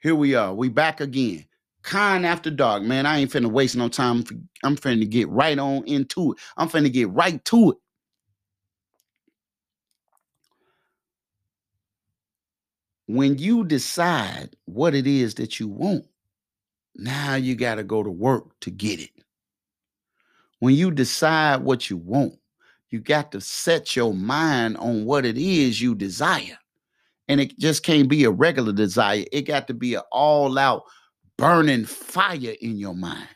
Here we are. We back again. Kind after dark, man. I ain't finna waste no time. I'm finna get right on into it. I'm finna get right to it. When you decide what it is that you want, now you got to go to work to get it. When you decide what you want, you got to set your mind on what it is you desire. And it just can't be a regular desire. It got to be an all out burning fire in your mind.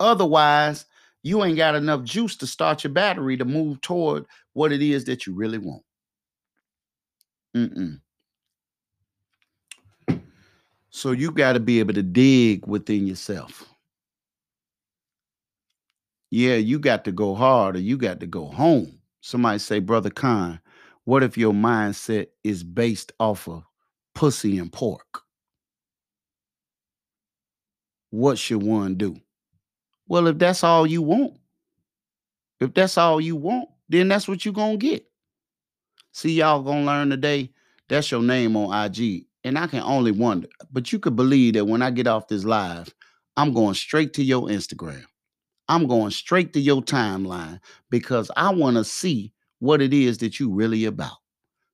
Otherwise, you ain't got enough juice to start your battery to move toward what it is that you really want. Mm-mm. So you got to be able to dig within yourself. Yeah, you got to go hard or you got to go home. Somebody say, Brother Khan, what if your mindset is based off of pussy and pork? What should one do? Well, if that's all you want, if that's all you want, then that's what you're going to get. See, y'all going to learn today. That's your name on IG. And I can only wonder, but you could believe that when I get off this live, I'm going straight to your Instagram. I'm going straight to your timeline because I want to see what it is that you really about.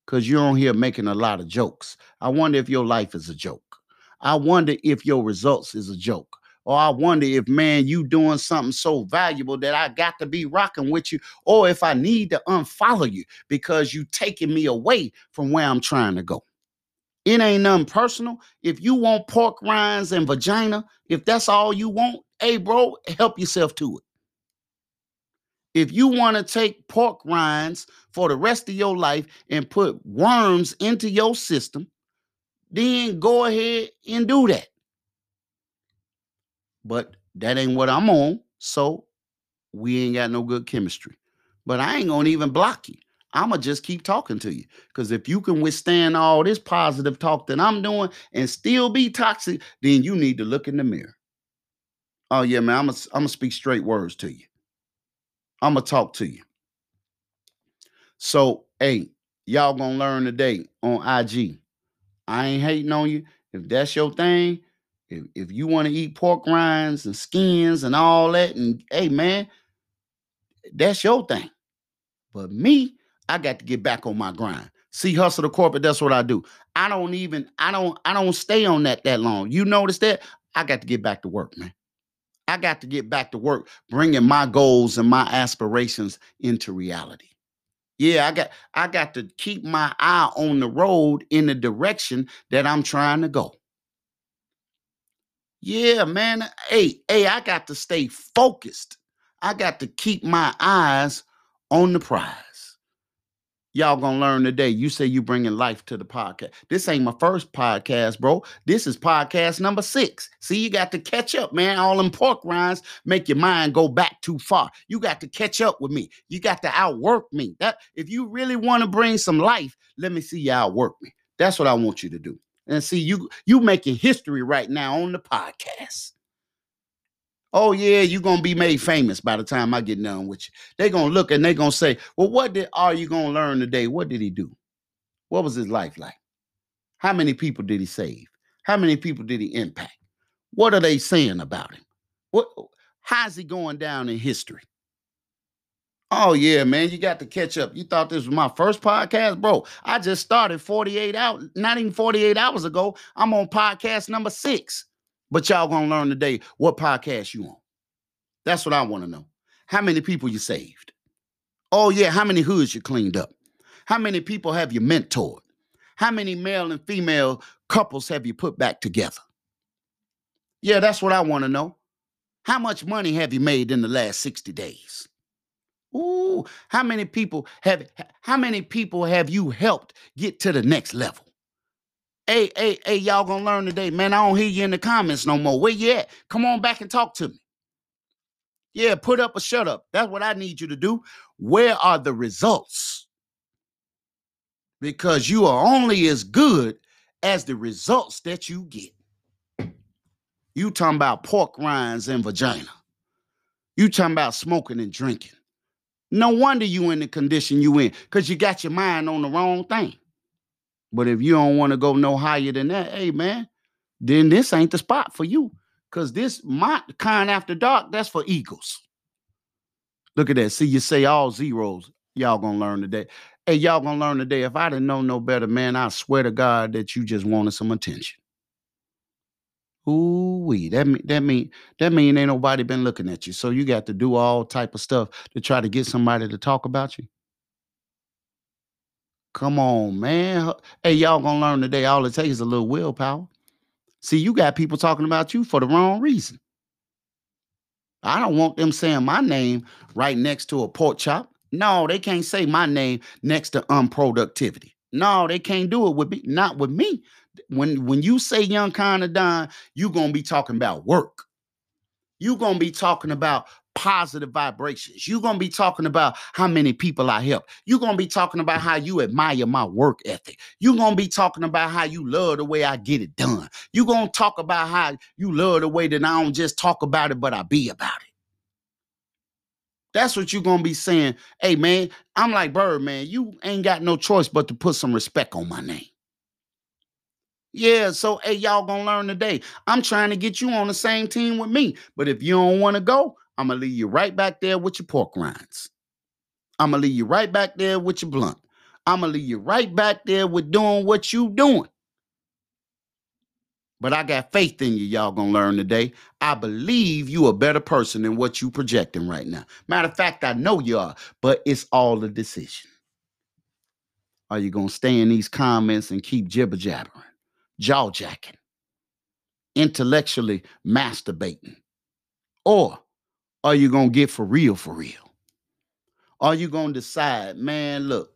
Because you're on here making a lot of jokes. I wonder if your life is a joke. I wonder if your results is a joke. Or I wonder if, man, you doing something so valuable that I got to be rocking with you. Or if I need to unfollow you because you taking me away from where I'm trying to go. It ain't nothing personal. If you want pork rinds and vagina, if that's all you want, hey, bro, help yourself to it. If you want to take pork rinds for the rest of your life and put worms into your system, then go ahead and do that. But that ain't what I'm on. So we ain't got no good chemistry. But I ain't gonna even block you. I'ma just keep talking to you. Because if you can withstand all this positive talk that I'm doing and still be toxic, then you need to look in the mirror. Oh yeah, man. I'm gonna speak straight words to you. I'm gonna talk to you. So, hey, y'all gonna learn today on IG. I ain't hating on you. If that's your thing, if, if you want to eat pork rinds and skins and all that, and hey man, that's your thing. But me, I got to get back on my grind. See, hustle the corporate, that's what I do. I don't even, I don't, I don't stay on that that long. You notice that? I got to get back to work, man. I got to get back to work, bringing my goals and my aspirations into reality. Yeah, I got I got to keep my eye on the road in the direction that I'm trying to go. Yeah, man. Hey, hey, I got to stay focused. I got to keep my eyes on the prize y'all gonna learn today. You say you bringing life to the podcast. This ain't my first podcast, bro. This is podcast number six. See, you got to catch up, man. All them pork rinds make your mind go back too far. You got to catch up with me. You got to outwork me. That if you really want to bring some life, let me see you outwork me. That's what I want you to do. And see, you you making history right now on the podcast. Oh yeah, you're gonna be made famous by the time I get done with you. They're gonna look and they're gonna say, Well, what did are you gonna learn today? What did he do? What was his life like? How many people did he save? How many people did he impact? What are they saying about him? What how's he going down in history? Oh yeah, man, you got to catch up. You thought this was my first podcast, bro? I just started 48 out, not even 48 hours ago. I'm on podcast number six. But y'all gonna learn today what podcast you on. That's what I want to know. How many people you saved? Oh yeah, how many hoods you cleaned up? How many people have you mentored? How many male and female couples have you put back together? Yeah, that's what I want to know. How much money have you made in the last 60 days? Ooh, how many people have how many people have you helped get to the next level? Hey, hey, hey, y'all gonna learn today, man. I don't hear you in the comments no more. Where you at? Come on back and talk to me. Yeah, put up or shut up. That's what I need you to do. Where are the results? Because you are only as good as the results that you get. You talking about pork rinds and vagina. You talking about smoking and drinking. No wonder you in the condition you in, because you got your mind on the wrong thing. But if you don't want to go no higher than that, hey man, then this ain't the spot for you. Cause this my kind after dark, that's for eagles. Look at that. See, you say all zeros. Y'all gonna learn today. Hey, y'all gonna learn today. If I didn't know no better, man, I swear to God that you just wanted some attention. Ooh wee. That mean that mean that mean ain't nobody been looking at you. So you got to do all type of stuff to try to get somebody to talk about you. Come on, man. Hey, y'all gonna learn today. All it takes is a little willpower. See, you got people talking about you for the wrong reason. I don't want them saying my name right next to a pork chop. No, they can't say my name next to unproductivity. No, they can't do it with me. Not with me. When when you say young kind of Don, you gonna be talking about work. you gonna be talking about positive vibrations. You're going to be talking about how many people I help. You're going to be talking about how you admire my work ethic. You're going to be talking about how you love the way I get it done. You're going to talk about how you love the way that I don't just talk about it, but I be about it. That's what you're going to be saying. Hey, man, I'm like Bird, man. You ain't got no choice but to put some respect on my name. Yeah, so hey, y'all gonna learn today. I'm trying to get you on the same team with me. But if you don't want to go, I'm gonna leave you right back there with your pork rinds. I'm gonna leave you right back there with your blunt. I'm gonna leave you right back there with doing what you doing. But I got faith in you, y'all gonna learn today. I believe you a better person than what you projecting right now. Matter of fact, I know you are, but it's all a decision. Are you gonna stay in these comments and keep jibber jabbering, jaw jacking, intellectually masturbating? Or are you gonna get for real for real? Are you gonna decide, man, look,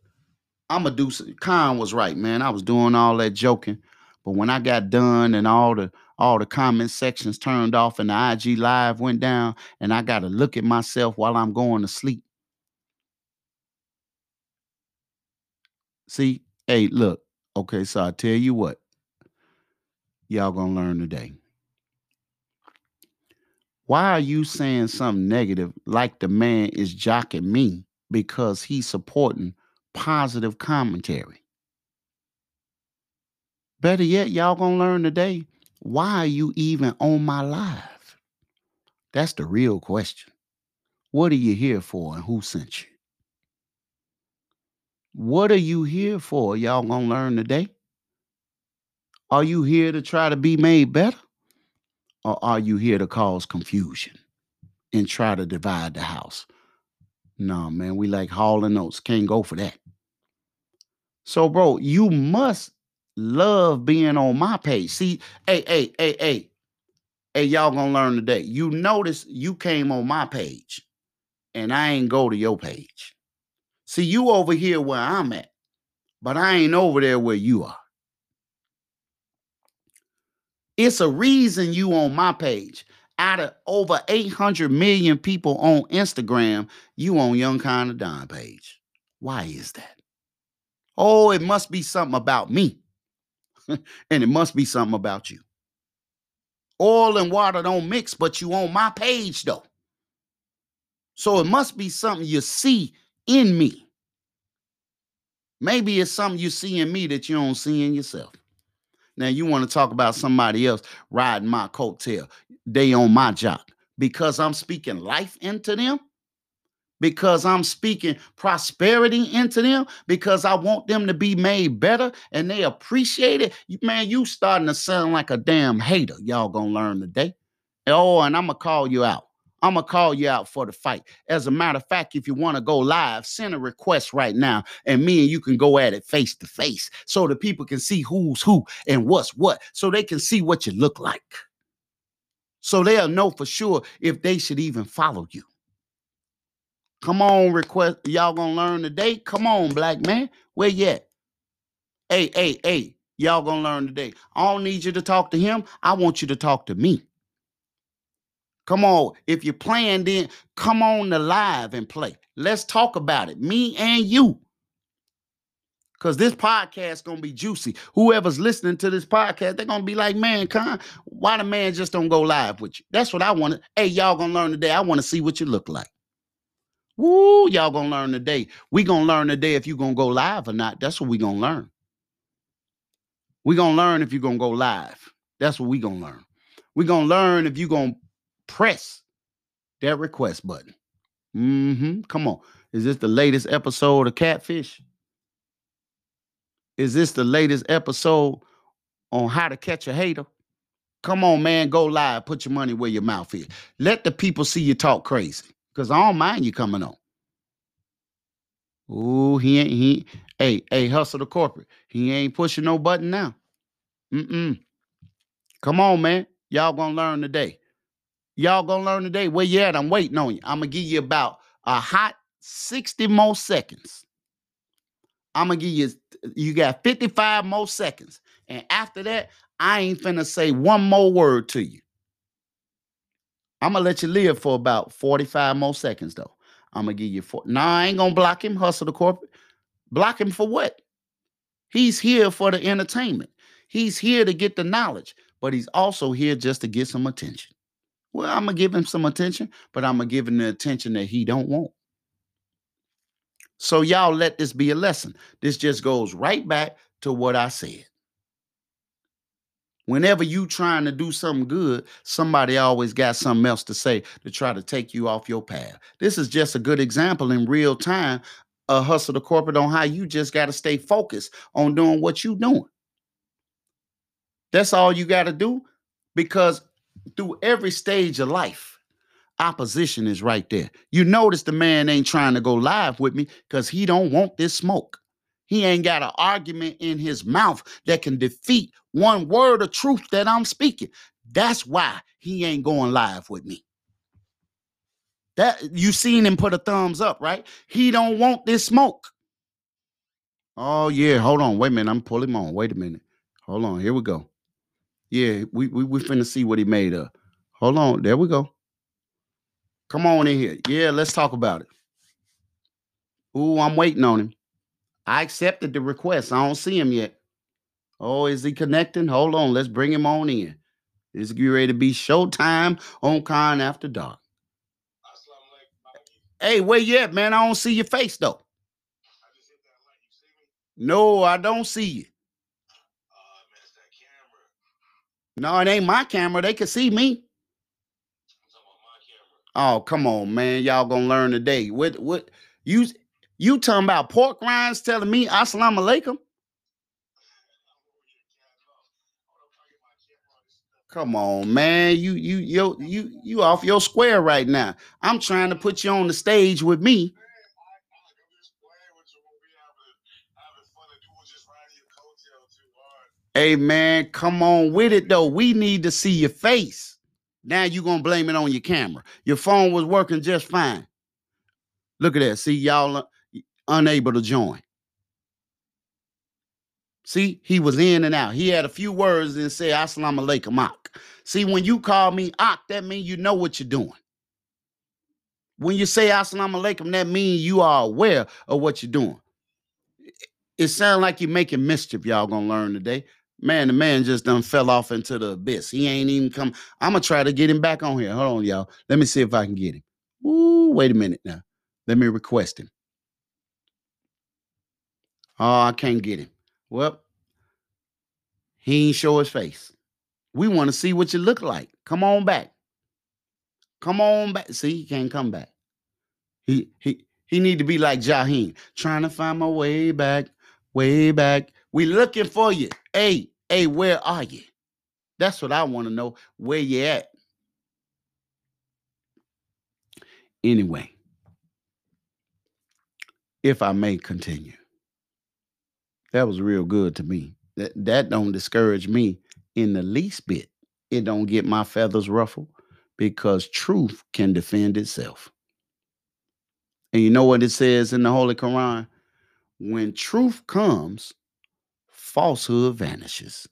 I'm gonna do some Khan was right, man. I was doing all that joking, but when I got done and all the all the comment sections turned off and the IG live went down, and I gotta look at myself while I'm going to sleep. See, hey, look, okay, so I tell you what, y'all gonna learn today. Why are you saying something negative like the man is jocking me because he's supporting positive commentary? Better yet, y'all gonna learn today why are you even on my live? That's the real question. What are you here for and who sent you? What are you here for? Y'all gonna learn today? Are you here to try to be made better? Or are you here to cause confusion and try to divide the house? No, man, we like Hall and Oates. Can't go for that. So, bro, you must love being on my page. See, hey, hey, hey, hey, hey, y'all gonna learn today. You notice you came on my page and I ain't go to your page. See, you over here where I'm at, but I ain't over there where you are. It's a reason you on my page. Out of over 800 million people on Instagram, you on Young Kind of Don page. Why is that? Oh, it must be something about me. and it must be something about you. Oil and water don't mix, but you on my page though. So it must be something you see in me. Maybe it's something you see in me that you don't see in yourself. Now you want to talk about somebody else riding my coattail. They on my job because I'm speaking life into them. Because I'm speaking prosperity into them, because I want them to be made better and they appreciate it. Man, you starting to sound like a damn hater. Y'all gonna learn today. Oh, and I'm gonna call you out. I'm gonna call you out for the fight. As a matter of fact, if you want to go live, send a request right now, and me and you can go at it face to face, so the people can see who's who and what's what, so they can see what you look like, so they'll know for sure if they should even follow you. Come on, request. Y'all gonna learn today? Come on, black man. Where you at? Hey, hey, hey. Y'all gonna learn today. I don't need you to talk to him. I want you to talk to me. Come on. If you're playing, then come on the live and play. Let's talk about it. Me and you. Because this podcast gonna be juicy. Whoever's listening to this podcast, they're gonna be like, man, Khan, why the man just don't go live with you? That's what I want. Hey, y'all gonna learn today. I want to see what you look like. Woo, y'all gonna learn today. We gonna learn today if you gonna go live or not. That's what we gonna learn. we gonna learn if you're gonna go live. That's what we gonna learn. we gonna learn if you gonna press that request button. Mm-hmm. Come on. Is this the latest episode of Catfish? Is this the latest episode on how to catch a hater? Come on, man, go live. Put your money where your mouth is. Let the people see you talk crazy. Because I don't mind you coming on. Ooh, he ain't he. Hey, hey, hustle the corporate. He ain't pushing no button now. Mm-mm. Come on, man. Y'all gonna learn today. Y'all gonna learn today. Where you at? I'm waiting on you. I'm gonna give you about a hot 60 more seconds. I'm gonna give you you got 55 more seconds. And after that, I ain't finna say one more word to you. I'm gonna let you live for about 45 more seconds though. I'm gonna give you four. Nah, I ain't gonna block him, hustle the corporate. Block him for what? He's here for the entertainment. He's here to get the knowledge, but he's also here just to get some attention. Well, I'm gonna give him some attention, but I'm gonna give him the attention that he don't want. So y'all let this be a lesson. This just goes right back to what I said. Whenever you trying to do something good, somebody always got something else to say to try to take you off your path. This is just a good example in real time, a hustle the corporate on how you just got to stay focused on doing what you doing. That's all you got to do because through every stage of life, opposition is right there. You notice the man ain't trying to go live with me because he don't want this smoke. He ain't got an argument in his mouth that can defeat one word of truth that I'm speaking. That's why he ain't going live with me. That you seen him put a thumbs up, right? He don't want this smoke. Oh yeah, hold on. Wait a minute. I'm pulling him on. Wait a minute. Hold on. Here we go. Yeah, we we we finna see what he made of. Hold on. There we go. Come on in here. Yeah, let's talk about it. Ooh, I'm waiting on him. I accepted the request. I don't see him yet. Oh, is he connecting? Hold on. Let's bring him on in. It's ready to be showtime on Khan After Dark. Hey, where you at, man? I don't see your face though. No, I don't see you. No, it ain't my camera. They can see me. Oh, come on, man. Y'all gonna learn today. What what you you talking about pork rinds telling me assalamu alaikum? Come on, man. You you you you you off your square right now. I'm trying to put you on the stage with me. Hey man, come on with it though. We need to see your face. Now you gonna blame it on your camera. Your phone was working just fine. Look at that. See, y'all uh, unable to join. See, he was in and out. He had a few words and said, Assalamu alaikum, Ak. See, when you call me Ak, that means you know what you're doing. When you say Assalamu alaikum, that means you are aware of what you're doing. It sounds like you're making mischief, y'all gonna learn today. Man, the man just done fell off into the abyss. He ain't even come. I'm gonna try to get him back on here. Hold on, y'all. Let me see if I can get him. Ooh, wait a minute now. Let me request him. Oh, I can't get him. Well, he ain't show his face. We want to see what you look like. Come on back. Come on back. See, he can't come back. He he he need to be like Jaheim, trying to find my way back, way back. We looking for you. Hey, hey, where are you? That's what I want to know. Where you at? Anyway, if I may continue that was real good to me. That that don't discourage me in the least bit. It don't get my feathers ruffled because truth can defend itself. And you know what it says in the Holy Quran? When truth comes, falsehood vanishes.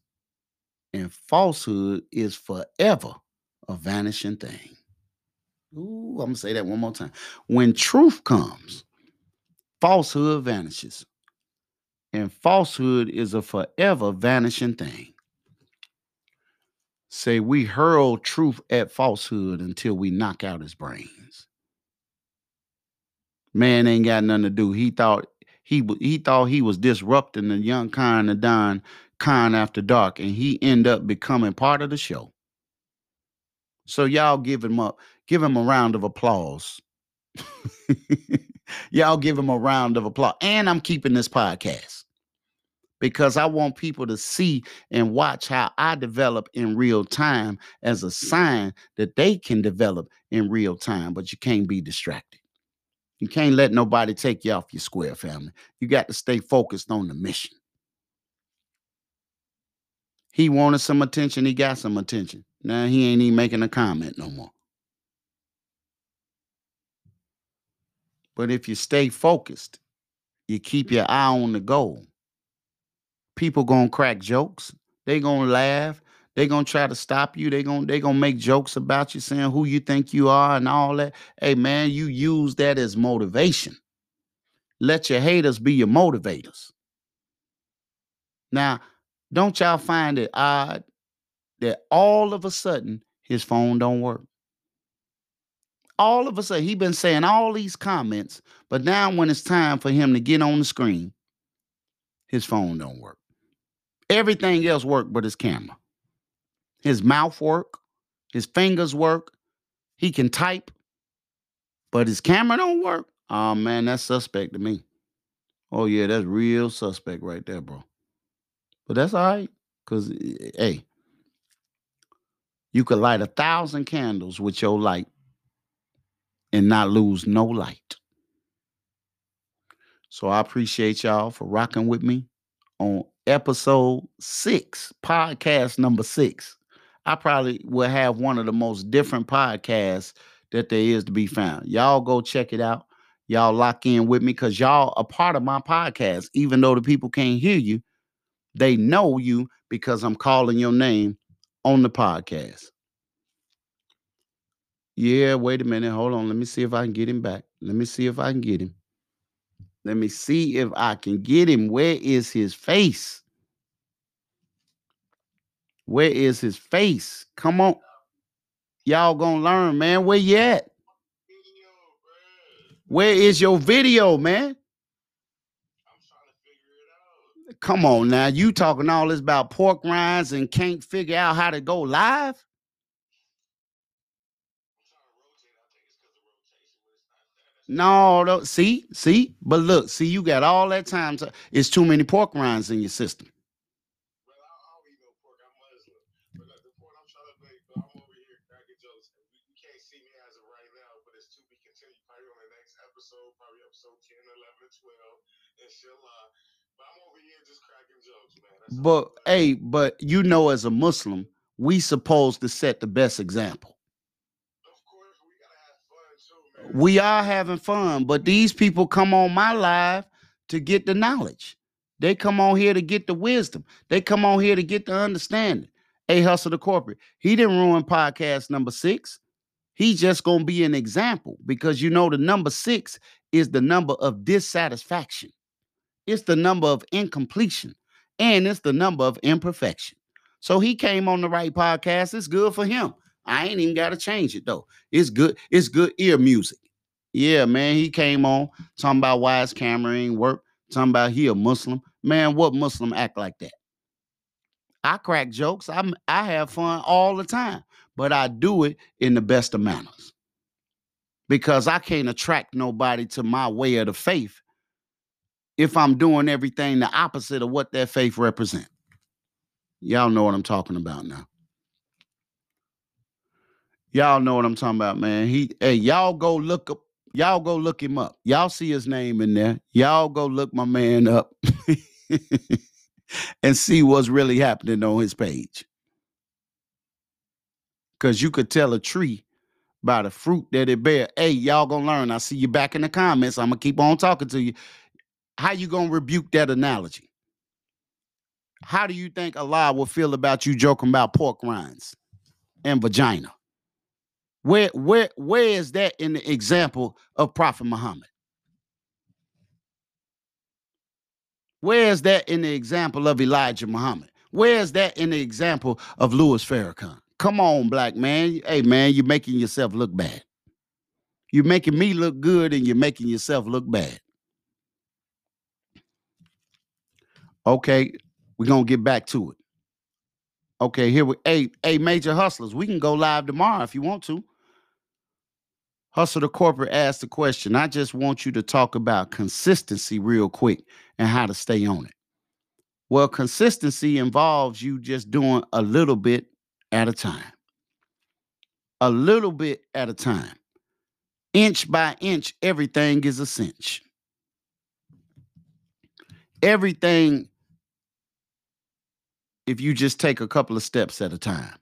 And falsehood is forever a vanishing thing. Ooh, I'm gonna say that one more time. When truth comes, falsehood vanishes and falsehood is a forever vanishing thing. Say we hurl truth at falsehood until we knock out his brains. Man ain't got nothing to do. He thought he he thought he was disrupting the young kind of Don Khan After Dark, and he end up becoming part of the show. So y'all give him up, give him a round of applause. y'all give him a round of applause. And I'm keeping this podcast because I want people to see and watch how I develop in real time as a sign that they can develop in real time, but you can't be distracted. You can't let nobody take you off your square family. You got to stay focused on the mission. He wanted some attention, he got some attention. Now he ain't even making a comment no more. But if you stay focused, you keep your eye on the goal. People gonna crack jokes. They gonna laugh. They gonna try to stop you. They gonna they gonna make jokes about you, saying who you think you are and all that. Hey man, you use that as motivation. Let your haters be your motivators. Now, don't y'all find it odd that all of a sudden his phone don't work? All of a sudden, he been saying all these comments, but now when it's time for him to get on the screen, his phone don't work. Everything else worked but his camera. His mouth work, his fingers work, he can type, but his camera don't work. Oh man, that's suspect to me. Oh yeah, that's real suspect right there, bro. But that's all right, cause eh, hey, you could light a thousand candles with your light and not lose no light. So I appreciate y'all for rocking with me on episode six, podcast number six. I probably will have one of the most different podcasts that there is to be found. Y'all go check it out. Y'all lock in with me because y'all a part of my podcast. Even though the people can't hear you, they know you because I'm calling your name on the podcast. Yeah, wait a minute. Hold on. Let me see if I can get him back. Let me see if I can get him. Let me see if I can get him. Where is his face? Where is his face? Come on. Y'all gonna learn, man. Where you at? Where is your video, man? Come on now. You talking all this about pork rinds and can't figure out how to go live? No, no, see, see, but look, see, you got all that time. To, it's too many pork rinds in your system. But hey, but you know, as a Muslim, we supposed to set the best example. We are having fun, but these people come on my live to get the knowledge. They come on here to get the wisdom. They come on here to get the understanding. A hustle the corporate. He didn't ruin podcast number six. He's just gonna be an example because you know the number six is the number of dissatisfaction. It's the number of incompletion, and it's the number of imperfection. So he came on the right podcast. It's good for him. I ain't even got to change it though. It's good. It's good ear music. Yeah, man. He came on talking about why his camera ain't work. Talking about he a Muslim. Man, what Muslim act like that? I crack jokes. I'm I have fun all the time, but I do it in the best of manners. Because I can't attract nobody to my way of the faith if I'm doing everything the opposite of what that faith represent. Y'all know what I'm talking about now. Y'all know what I'm talking about, man. He hey, y'all go look up, y'all go look him up. Y'all see his name in there. Y'all go look my man up and see what's really happening on his page. Cause you could tell a tree by the fruit that it bear. Hey, y'all gonna learn. I see you back in the comments. I'm gonna keep on talking to you. How you gonna rebuke that analogy? How do you think Allah will feel about you joking about pork rinds and vagina? Where where where is that in the example of Prophet Muhammad? Where is that in the example of Elijah Muhammad? Where is that in the example of Louis Farrakhan? Come on, black man. Hey man, you're making yourself look bad. You're making me look good and you're making yourself look bad. Okay. We're gonna get back to it. Okay, here we hey, hey, major hustlers. We can go live tomorrow if you want to. Hustle the corporate asked the question. I just want you to talk about consistency real quick and how to stay on it. Well, consistency involves you just doing a little bit at a time. A little bit at a time. Inch by inch, everything is a cinch. Everything, if you just take a couple of steps at a time,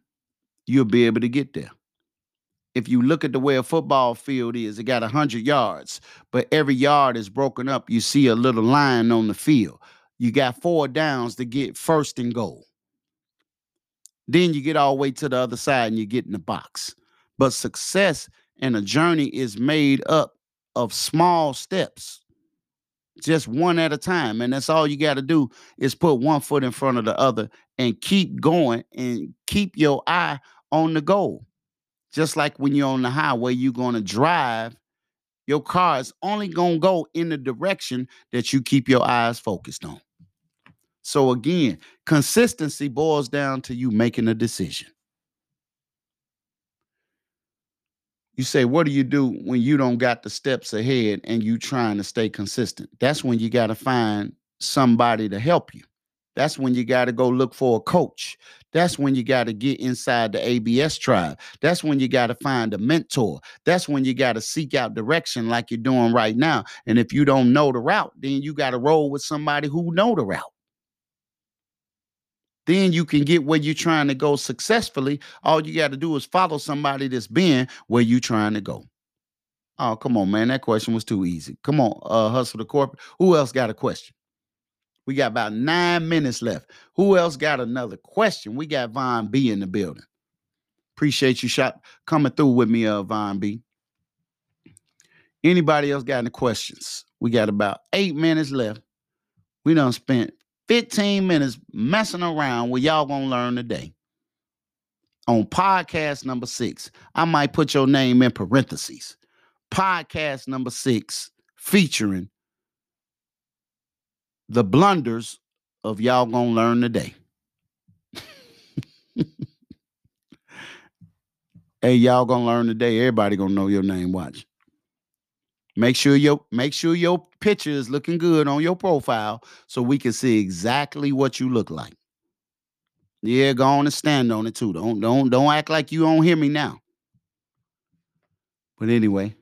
you'll be able to get there if you look at the way a football field is, it got 100 yards, but every yard is broken up. You see a little line on the field. You got four downs to get first and goal. Then you get all the way to the other side and you get in the box. But success and a journey is made up of small steps, just one at a time. And that's all you got to do is put one foot in front of the other and keep going and keep your eye on the goal. Just like when you're on the highway, you're going to drive. Your car is only going to go in the direction that you keep your eyes focused on. So, again, consistency boils down to you making a decision. You say, what do you do when you don't got the steps ahead and you trying to stay consistent? That's when you got to find somebody to help you. That's when you got to go look for a coach. That's when you got to get inside the ABS tribe. That's when you got to find a mentor. That's when you got to seek out direction like you're doing right now. And if you don't know the route, then you got to roll with somebody who know the route. Then you can get where you're trying to go successfully. All you got to do is follow somebody that's been where you're trying to go. Oh, come on, man. That question was too easy. Come on, uh, hustle the corporate. Who else got a question? We got about nine minutes left. Who else got another question? We got Von B in the building. Appreciate you shot coming through with me, uh, Von B. Anybody else got any questions? We got about eight minutes left. We done spent 15 minutes messing around with y'all gonna learn today. On podcast number six, I might put your name in parentheses. Podcast number six, featuring the blunders of y'all gonna learn today. hey, y'all gonna learn today. Everybody gonna know your name. Watch. Make sure your make sure your picture is looking good on your profile so we can see exactly what you look like. Yeah, go on and stand on it too. Don't don't don't act like you don't hear me now. But anyway,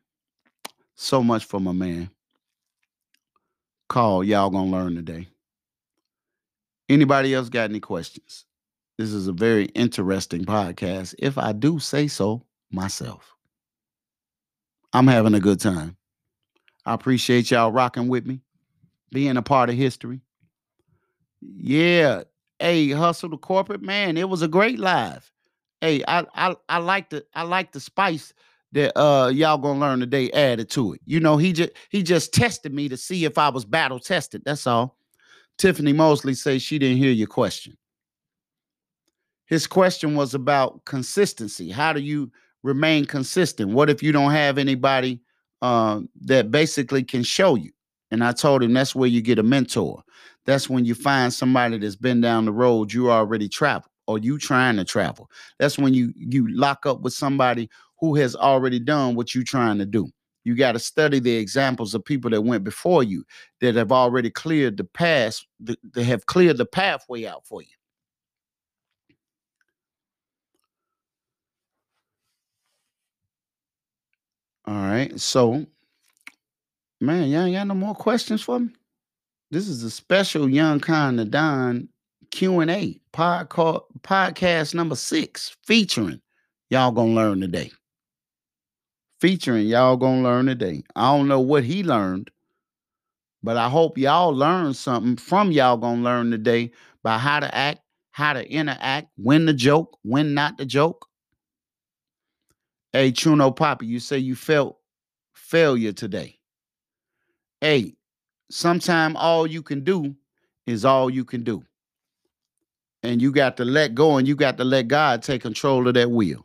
so much for my man call y'all gonna learn today. Anybody else got any questions? This is a very interesting podcast, if I do say so myself. I'm having a good time. I appreciate y'all rocking with me, being a part of history. Yeah. Hey, hustle the corporate man. It was a great live. Hey, I I I like the I like the spice that uh y'all gonna learn today added to it. You know, he just he just tested me to see if I was battle tested. That's all. Tiffany Mosley says she didn't hear your question. His question was about consistency. How do you remain consistent? What if you don't have anybody uh, that basically can show you? And I told him that's where you get a mentor. That's when you find somebody that's been down the road you already traveled or you trying to travel. That's when you you lock up with somebody who has already done what you're trying to do. You got to study the examples of people that went before you that have already cleared the path, that have cleared the pathway out for you. All right. So, man, y'all ain't got no more questions for me? This is a special Young Kind of Don Q&A podcast, podcast number six featuring y'all gonna learn today featuring y'all gonna learn today. I don't know what he learned, but I hope y'all learned something from y'all gonna learn today by how to act, how to interact, when the joke, when not the joke. Hey, Chuno Poppy, you say you felt failure today. Hey, sometime all you can do is all you can do. And you got to let go and you got to let God take control of that wheel.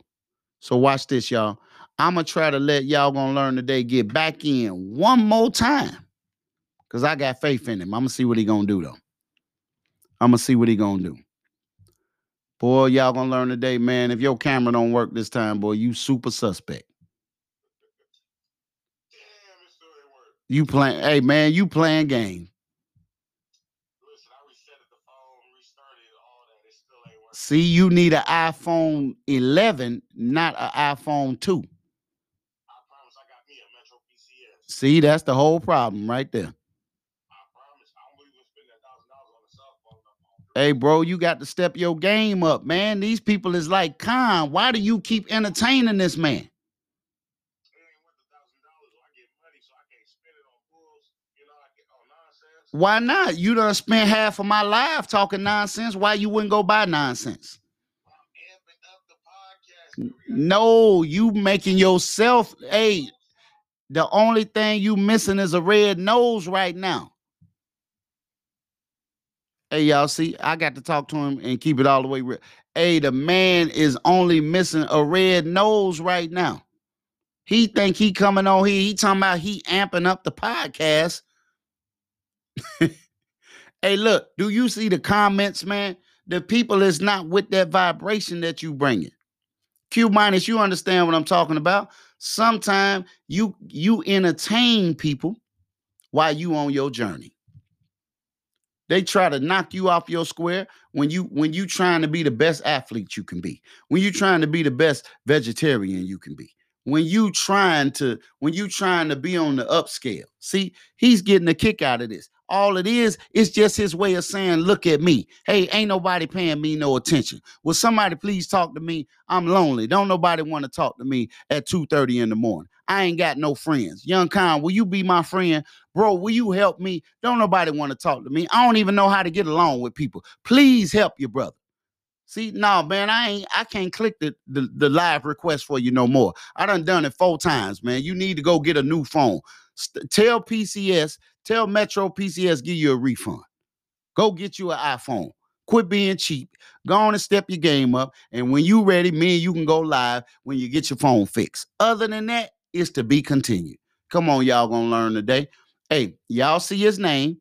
So watch this, y'all. I'm gonna try to let y'all gonna learn today get back in one more time. Cause I got faith in him. I'm gonna see what he gonna do though. I'm gonna see what he gonna do. Boy, y'all gonna learn today, man. If your camera don't work this time, boy, you super suspect. Damn, it still. You playing, hey man, you playing game. Listen, I resetted the phone, restarted it, all that. It still ain't working. See, you need an iPhone 11, not an iPhone 2. I promise I got me a Metro PCS. See, that's the whole problem right there. I promise. I don't believe we'll spend that thousand dollars on a cell phone. no more. Hey, bro, you got to step your game up, man. These people is like, Khan, why do you keep entertaining this man? Why not? You done spent half of my life talking nonsense. Why you wouldn't go buy nonsense? No, you making yourself. Hey, the only thing you missing is a red nose right now. Hey, y'all see, I got to talk to him and keep it all the way real. Hey, the man is only missing a red nose right now. He think he coming on here. He talking about he amping up the podcast. hey, look, do you see the comments, man? The people is not with that vibration that you bringing. Q minus, you understand what I'm talking about. Sometimes you you entertain people while you on your journey. They try to knock you off your square when you when you trying to be the best athlete you can be. When you trying to be the best vegetarian you can be. When you trying to when you trying to be on the upscale. See, he's getting a kick out of this. All it is is just his way of saying, "Look at me. Hey, ain't nobody paying me no attention. Will somebody please talk to me? I'm lonely. Don't nobody want to talk to me at 2:30 in the morning. I ain't got no friends. Young Khan, will you be my friend? Bro, will you help me? Don't nobody want to talk to me. I don't even know how to get along with people. Please help your brother. See, no, man, I ain't I can't click the, the the live request for you no more. I done done it four times, man. You need to go get a new phone. St- tell PCS, tell Metro PCS, give you a refund. Go get you an iPhone. Quit being cheap. Go on and step your game up. And when you ready, me and you can go live when you get your phone fixed. Other than that, it's to be continued. Come on, y'all gonna learn today. Hey, y'all see his name.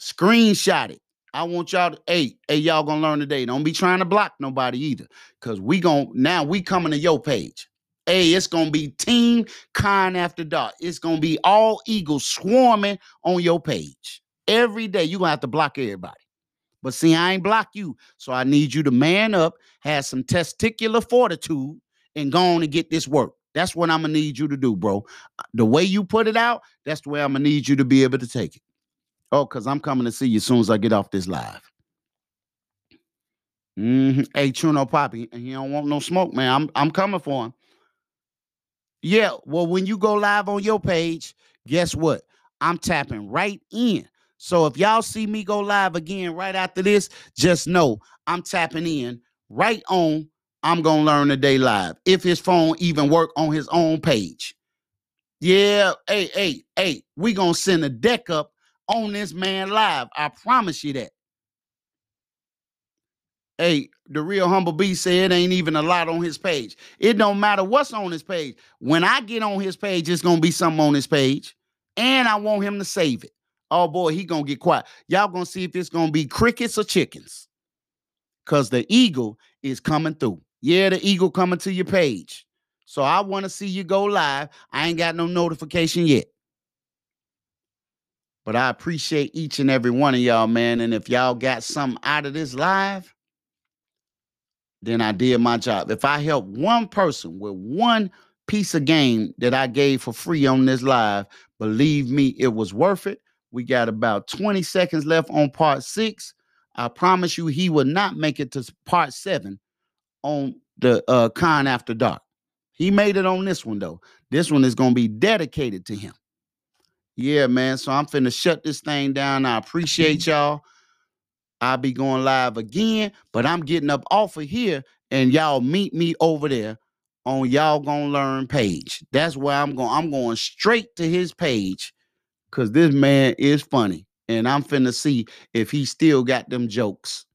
Screenshot it. I want y'all to, hey, hey, y'all gonna learn today. Don't be trying to block nobody either. Cause we gon' now we coming to your page. Hey, it's gonna be Team Khan After Dark. It's gonna be all eagles swarming on your page. Every day you gonna have to block everybody. But see, I ain't block you. So I need you to man up, have some testicular fortitude, and go on and get this work. That's what I'm gonna need you to do, bro. The way you put it out, that's the way I'm gonna need you to be able to take it. Oh, because I'm coming to see you as soon as I get off this live. Mhm. Hey, Chuno Poppy, he don't want no smoke, man. I'm I'm coming for him. Yeah, well, when you go live on your page, guess what? I'm tapping right in. So if y'all see me go live again right after this, just know I'm tapping in right on. I'm gonna learn today live. If his phone even work on his own page. Yeah, hey, hey, hey, we gonna send a deck up on this man live. I promise you that. Hey, the real humble B said it ain't even a lot on his page. It don't matter what's on his page. When I get on his page, it's gonna be something on his page, and I want him to save it. Oh boy, he gonna get quiet. Y'all gonna see if it's gonna be crickets or chickens. Cause the eagle is coming through. Yeah, the eagle coming to your page. So I want to see you go live. I ain't got no notification yet. But I appreciate each and every one of y'all, man. And if y'all got something out of this live, then I did my job. If I help one person with one piece of game that I gave for free on this live, believe me, it was worth it. We got about 20 seconds left on part six. I promise you, he will not make it to part seven on the uh, Khan After Dark. He made it on this one, though. This one is going to be dedicated to him. Yeah, man. So I'm finna shut this thing down. I appreciate y'all. I'll be going live again, but I'm getting up off of here and y'all meet me over there on y'all gonna learn page. That's where I'm going. I'm going straight to his page because this man is funny. And I'm finna see if he still got them jokes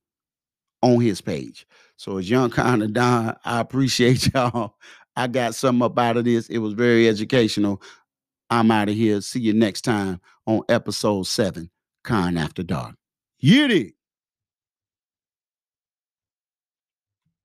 on his page. So as young kind of Don, I appreciate y'all. I got something up out of this. It was very educational. I'm out of here. See you next time on episode seven, Khan After Dark. It.